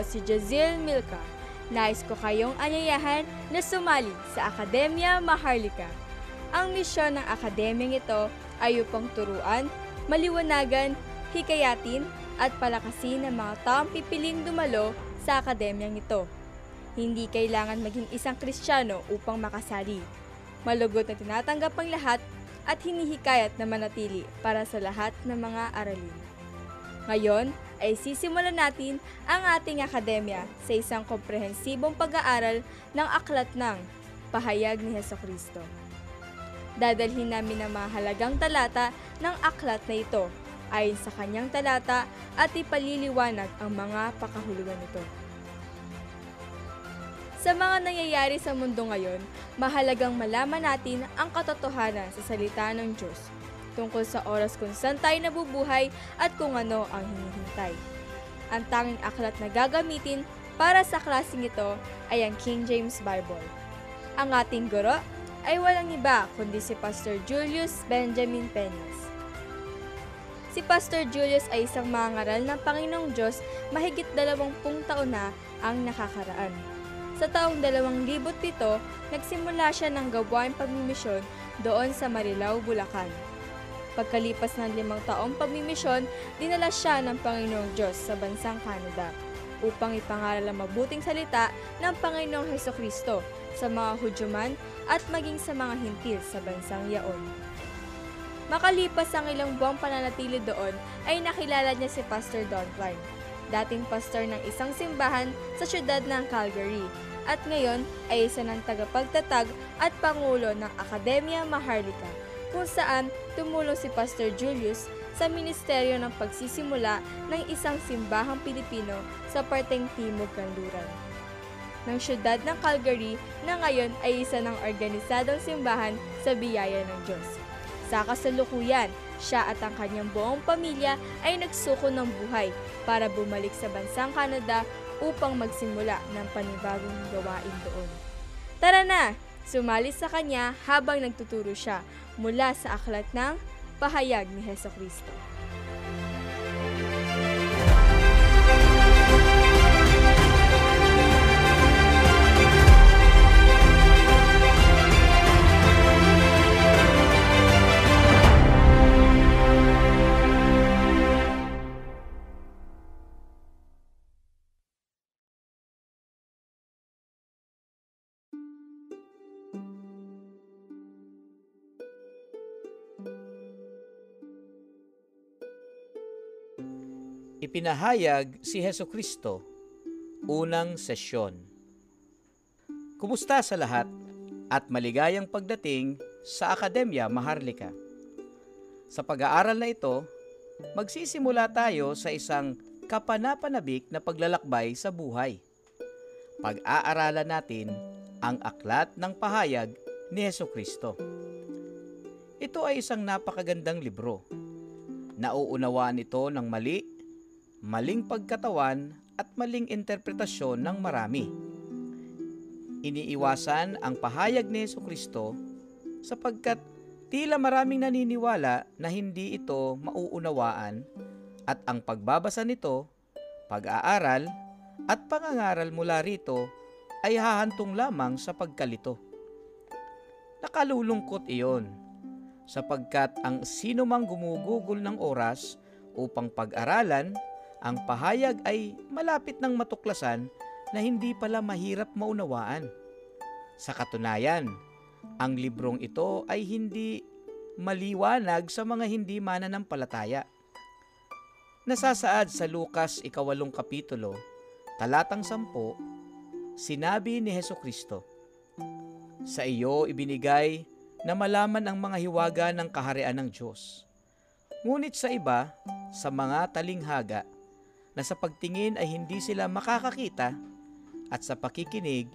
si Jazil Milka. Nais ko kayong anyayahan na sumali sa Akademya Maharlika. Ang misyon ng akademyang ito ay upang turuan, maliwanagan, hikayatin at palakasin ang mga taong pipiling dumalo sa akademyang ito. Hindi kailangan maging isang Kristiyano upang makasali. Malugot na tinatanggap ang lahat at hinihikayat na manatili para sa lahat ng mga aralin. Ngayon ay sisimulan natin ang ating akademya sa isang komprehensibong pag-aaral ng aklat ng Pahayag ni Heso Kristo. Dadalhin namin ang mga halagang talata ng aklat na ito ayon sa kanyang talata at ipaliliwanag ang mga pakahulugan nito. Sa mga nangyayari sa mundo ngayon, mahalagang malaman natin ang katotohanan sa salita ng Diyos tungkol sa oras kung saan tayo nabubuhay at kung ano ang hinihintay. Ang tanging aklat na gagamitin para sa klaseng ito ay ang King James Bible. Ang ating guro ay walang iba kundi si Pastor Julius Benjamin Peñas. Si Pastor Julius ay isang mangaral ng Panginoong Diyos mahigit dalawampung taon na ang nakakaraan. Sa taong 2007, nagsimula siya ng gawain pagmimisyon doon sa Marilao, Bulacan. Pagkalipas ng limang taong pagmimisyon, dinala siya ng Panginoong Diyos sa bansang Canada upang ipangaral ang mabuting salita ng Panginoong Heso Kristo sa mga Hudyo at maging sa mga hintil sa bansang yaon. Makalipas ang ilang buwang pananatili doon, ay nakilala niya si Pastor Don Klein, dating pastor ng isang simbahan sa siyudad ng Calgary, at ngayon ay isa ng tagapagtatag at pangulo ng Akademya Maharlika, kung saan tumulong si Pastor Julius sa ministeryo ng pagsisimula ng isang simbahang Pilipino sa parteng Timog Kanluran. Ng siyudad ng Calgary na ngayon ay isa ng organisadong simbahan sa biyaya ng Diyos. Sa kasalukuyan, siya at ang kanyang buong pamilya ay nagsuko ng buhay para bumalik sa bansang Canada upang magsimula ng panibagong gawain doon. Tara na! Sumali sa kanya habang nagtuturo siya mula sa aklat ng Pahayag ni Heso Kristo. Ipinahayag si Heso Kristo, unang sesyon. Kumusta sa lahat at maligayang pagdating sa Akademya Maharlika. Sa pag-aaral na ito, magsisimula tayo sa isang kapanapanabik na paglalakbay sa buhay. Pag-aaralan natin ang aklat ng pahayag ni Heso Kristo. Ito ay isang napakagandang libro. Nauunawaan ito ng mali maling pagkatawan at maling interpretasyon ng marami. Iniiwasan ang pahayag ni Yesu Kristo sapagkat tila maraming naniniwala na hindi ito mauunawaan at ang pagbabasa nito, pag-aaral at pangangaral mula rito ay hahantong lamang sa pagkalito. Nakalulungkot iyon sapagkat ang sino mang gumugugol ng oras upang pag-aralan ang pahayag ay malapit ng matuklasan na hindi pala mahirap maunawaan. Sa katunayan, ang librong ito ay hindi maliwanag sa mga hindi mananampalataya. Nasasaad sa Lukas ikawalong kapitulo, talatang sampo, sinabi ni Heso Kristo, Sa iyo ibinigay na malaman ang mga hiwaga ng kaharian ng Diyos. Ngunit sa iba, sa mga talinghaga, na sa pagtingin ay hindi sila makakakita at sa pakikinig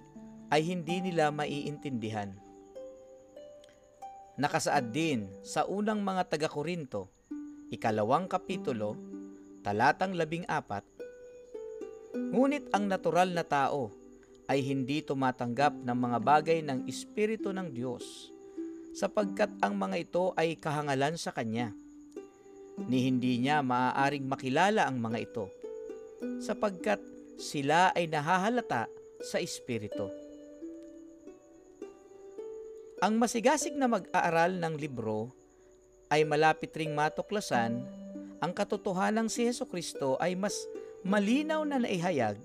ay hindi nila maiintindihan. Nakasaad din sa unang mga taga-Korinto, ikalawang kapitulo, talatang labing apat, Ngunit ang natural na tao ay hindi tumatanggap ng mga bagay ng Espiritu ng Diyos, sapagkat ang mga ito ay kahangalan sa Kanya, ni hindi niya maaaring makilala ang mga ito sapagkat sila ay nahahalata sa Espiritu. Ang masigasig na mag-aaral ng libro ay malapit ring matuklasan ang katotohanang si Heso Kristo ay mas malinaw na naihayag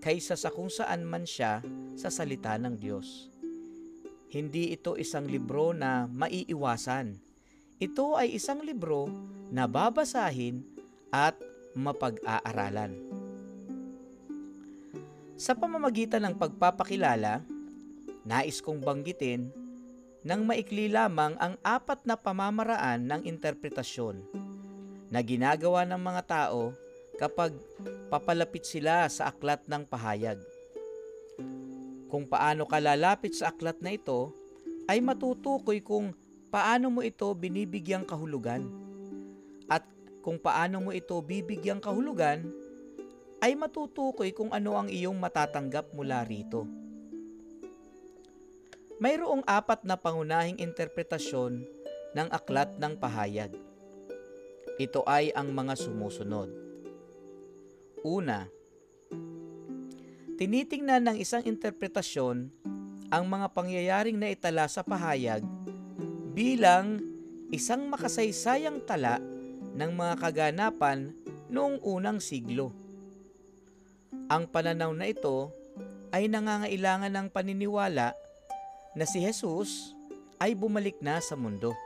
kaysa sa kung saan man siya sa salita ng Diyos. Hindi ito isang libro na maiiwasan. Ito ay isang libro na babasahin at mapag-aaralan. Sa pamamagitan ng pagpapakilala, nais kong banggitin ng maikli lamang ang apat na pamamaraan ng interpretasyon na ginagawa ng mga tao kapag papalapit sila sa aklat ng pahayag. Kung paano ka lalapit sa aklat na ito, ay matutukoy kung paano mo ito binibigyang kahulugan. At kung paano mo ito bibigyang kahulugan, ay matutukoy kung ano ang iyong matatanggap mula rito. Mayroong apat na pangunahing interpretasyon ng aklat ng pahayag. Ito ay ang mga sumusunod. Una, tinitingnan ng isang interpretasyon ang mga pangyayaring naitala sa pahayag bilang isang makasaysayang tala ng mga kaganapan noong unang siglo. Ang pananaw na ito ay nangangailangan ng paniniwala na si Jesus ay bumalik na sa mundo.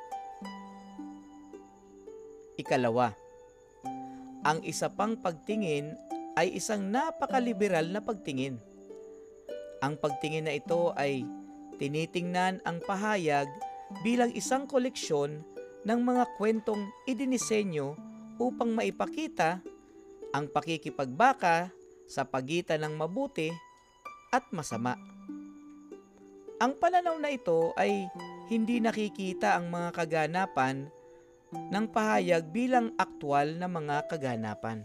Ikalawa, ang isa pang pagtingin ay isang napakaliberal na pagtingin. Ang pagtingin na ito ay tinitingnan ang pahayag bilang isang koleksyon ng mga kwentong idinisenyo upang maipakita ang pakikipagbaka sa pagitan ng mabuti at masama. Ang pananaw na ito ay hindi nakikita ang mga kaganapan ng pahayag bilang aktwal na mga kaganapan.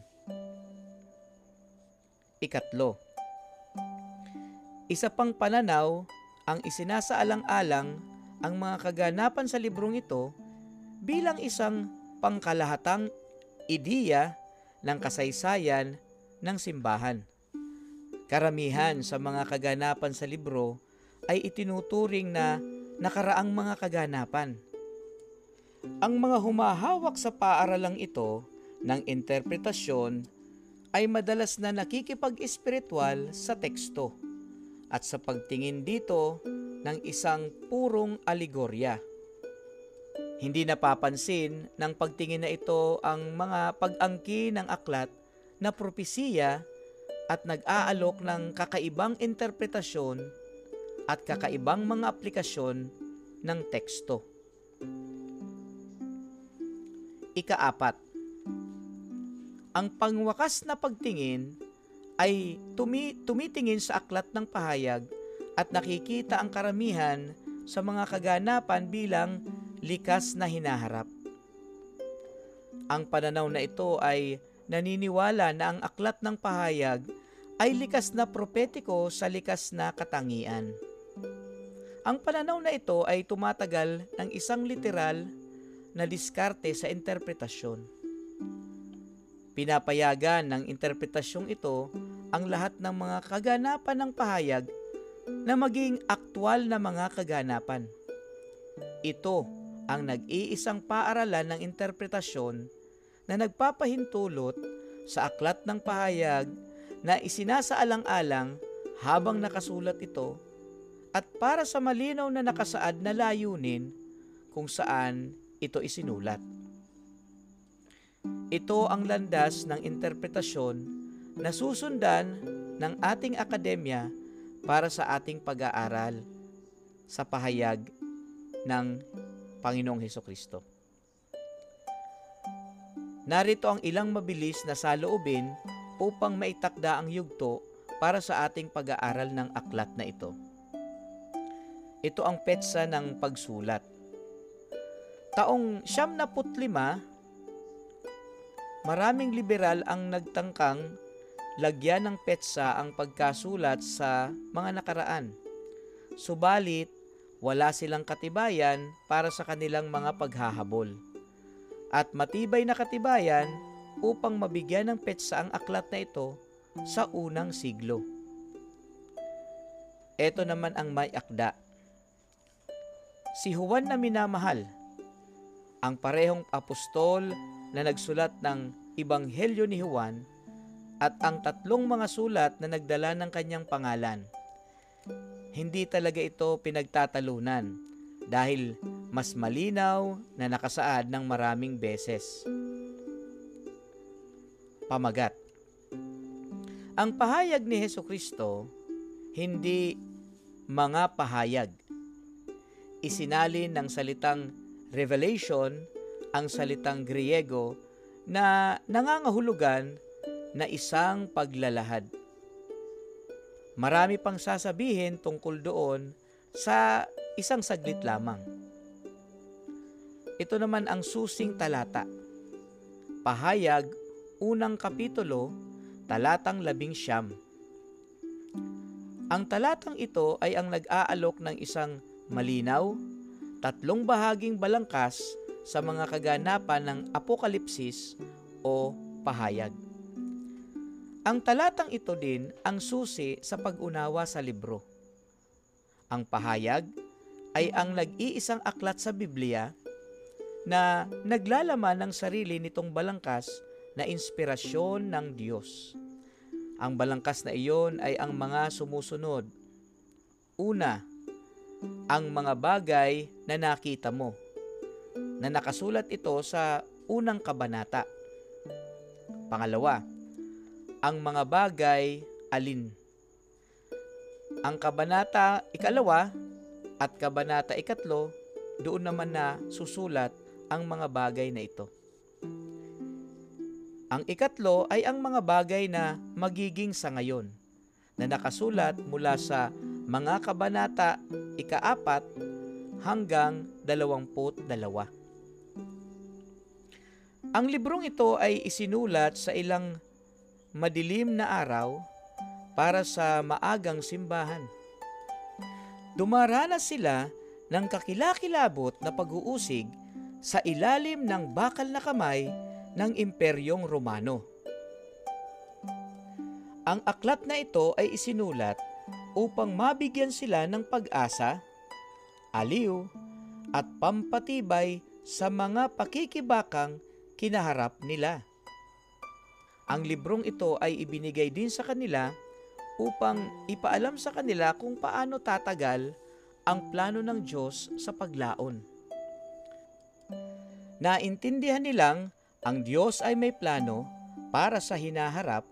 Ikatlo, isa pang pananaw ang isinasaalang-alang ang mga kaganapan sa librong ito bilang isang pangkalahatang ideya ng kasaysayan ng simbahan. Karamihan sa mga kaganapan sa libro ay itinuturing na nakaraang mga kaganapan. Ang mga humahawak sa paaralang ito ng interpretasyon ay madalas na nakikipag-espiritual sa teksto at sa pagtingin dito ng isang purong aligorya. Hindi napapansin ng pagtingin na ito ang mga pag-angki ng aklat na propesiya at nag-aalok ng kakaibang interpretasyon at kakaibang mga aplikasyon ng teksto. Ikaapat, ang pangwakas na pagtingin ay tumi- tumitingin sa aklat ng pahayag at nakikita ang karamihan sa mga kaganapan bilang likas na hinaharap. Ang pananaw na ito ay naniniwala na ang aklat ng pahayag ay likas na propetiko sa likas na katangian. Ang pananaw na ito ay tumatagal ng isang literal na diskarte sa interpretasyon. Pinapayagan ng interpretasyong ito ang lahat ng mga kaganapan ng pahayag na maging aktwal na mga kaganapan. Ito ang nag-iisang paaralan ng interpretasyon na nagpapahintulot sa aklat ng pahayag na isinasaalang-alang habang nakasulat ito at para sa malinaw na nakasaad na layunin kung saan ito isinulat. Ito ang landas ng interpretasyon na susundan ng ating akademya para sa ating pag-aaral sa pahayag ng Panginoong Heso Kristo. Narito ang ilang mabilis na saloobin upang maitakda ang yugto para sa ating pag-aaral ng aklat na ito. Ito ang petsa ng pagsulat. Taong siyam na putlima, maraming liberal ang nagtangkang lagyan ng petsa ang pagkasulat sa mga nakaraan. Subalit, wala silang katibayan para sa kanilang mga paghahabol. At matibay na katibayan upang mabigyan ng petsa ang aklat na ito sa unang siglo. Ito naman ang may akda. Si Juan na minamahal, ang parehong apostol na nagsulat ng Ibanghelyo ni Juan at ang tatlong mga sulat na nagdala ng kanyang pangalan. Hindi talaga ito pinagtatalunan dahil mas malinaw na nakasaad ng maraming beses. Pamagat Ang pahayag ni Heso Kristo hindi mga pahayag. Isinalin ng salitang revelation ang salitang Griego na nangangahulugan na isang paglalahad. Marami pang sasabihin tungkol doon sa isang saglit lamang. Ito naman ang susing talata. Pahayag, unang kapitulo, talatang labing siyam. Ang talatang ito ay ang nag-aalok ng isang malinaw, tatlong bahaging balangkas sa mga kaganapan ng apokalipsis o pahayag. Ang talatang ito din ang susi sa pag-unawa sa libro. Ang pahayag ay ang nag-iisang aklat sa Biblia na naglalaman ng sarili nitong balangkas na inspirasyon ng Diyos. Ang balangkas na iyon ay ang mga sumusunod. Una, ang mga bagay na nakita mo, na nakasulat ito sa unang kabanata. Pangalawa, ang mga bagay alin. Ang kabanata ikalawa at kabanata ikatlo, doon naman na susulat ang mga bagay na ito. Ang ikatlo ay ang mga bagay na magiging sa ngayon na nakasulat mula sa mga kabanata ikaapat hanggang dalawamput dalawa. Ang librong ito ay isinulat sa ilang madilim na araw para sa maagang simbahan. Dumaranas sila ng kakilakilabot na pag-uusig sa ilalim ng bakal na kamay ng Imperyong Romano. Ang aklat na ito ay isinulat upang mabigyan sila ng pag-asa, aliw, at pampatibay sa mga pakikibakang kinaharap nila. Ang librong ito ay ibinigay din sa kanila upang ipaalam sa kanila kung paano tatagal ang plano ng Diyos sa paglaon. Naintindihan nilang ang Diyos ay may plano para sa hinaharap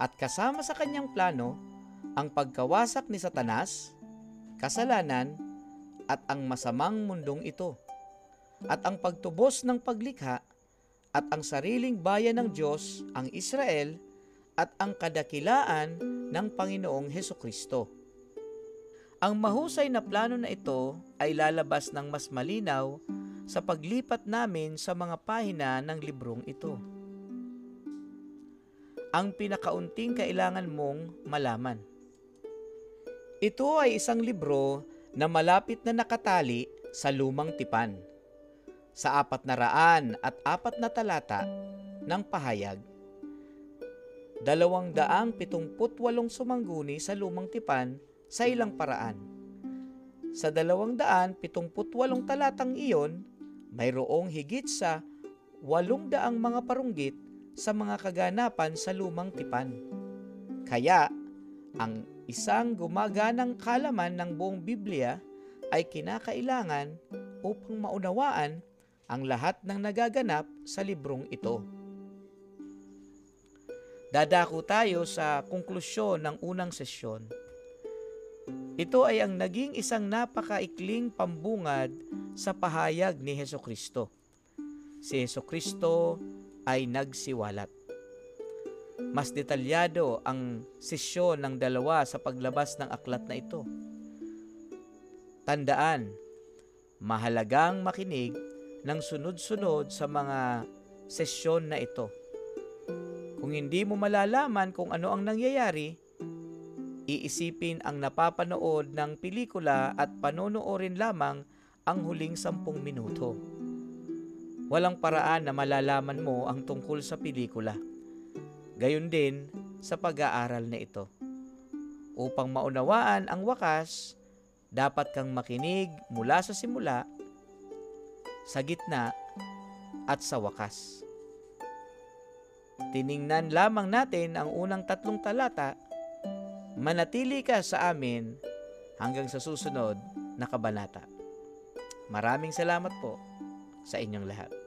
at kasama sa kanyang plano ang pagkawasak ni Satanas, kasalanan, at ang masamang mundong ito, at ang pagtubos ng paglikha, at ang sariling bayan ng Diyos, ang Israel, at ang kadakilaan ng Panginoong Heso Kristo. Ang mahusay na plano na ito ay lalabas ng mas malinaw sa paglipat namin sa mga pahina ng librong ito. Ang pinakaunting kailangan mong malaman. Ito ay isang libro na malapit na nakatali sa lumang tipan. Sa apat na raan at apat na talata ng pahayag, dalawang daang pitumput walong sumangguni sa lumang tipan sa ilang paraan. Sa dalawang daan pitumput walong talatang iyon, mayroong higit sa walong daang mga parunggit sa mga kaganapan sa lumang tipan. Kaya, ang isang gumaganang kalaman ng buong Biblia ay kinakailangan upang maunawaan ang lahat ng nagaganap sa librong ito. Dadako tayo sa konklusyon ng unang sesyon. Ito ay ang naging isang napakaikling pambungad sa pahayag ni Heso Kristo. Si Heso Kristo ay nagsiwalat. Mas detalyado ang sesyon ng dalawa sa paglabas ng aklat na ito. Tandaan, mahalagang makinig ng sunod-sunod sa mga sesyon na ito. Kung hindi mo malalaman kung ano ang nangyayari, iisipin ang napapanood ng pelikula at panonoorin lamang ang huling sampung minuto. Walang paraan na malalaman mo ang tungkol sa pelikula. Gayon din sa pag-aaral na ito. Upang maunawaan ang wakas, dapat kang makinig mula sa simula, sa gitna, at sa wakas. Tiningnan lamang natin ang unang tatlong talata, manatili ka sa amin hanggang sa susunod na kabanata. Maraming salamat po sa inyong lahat.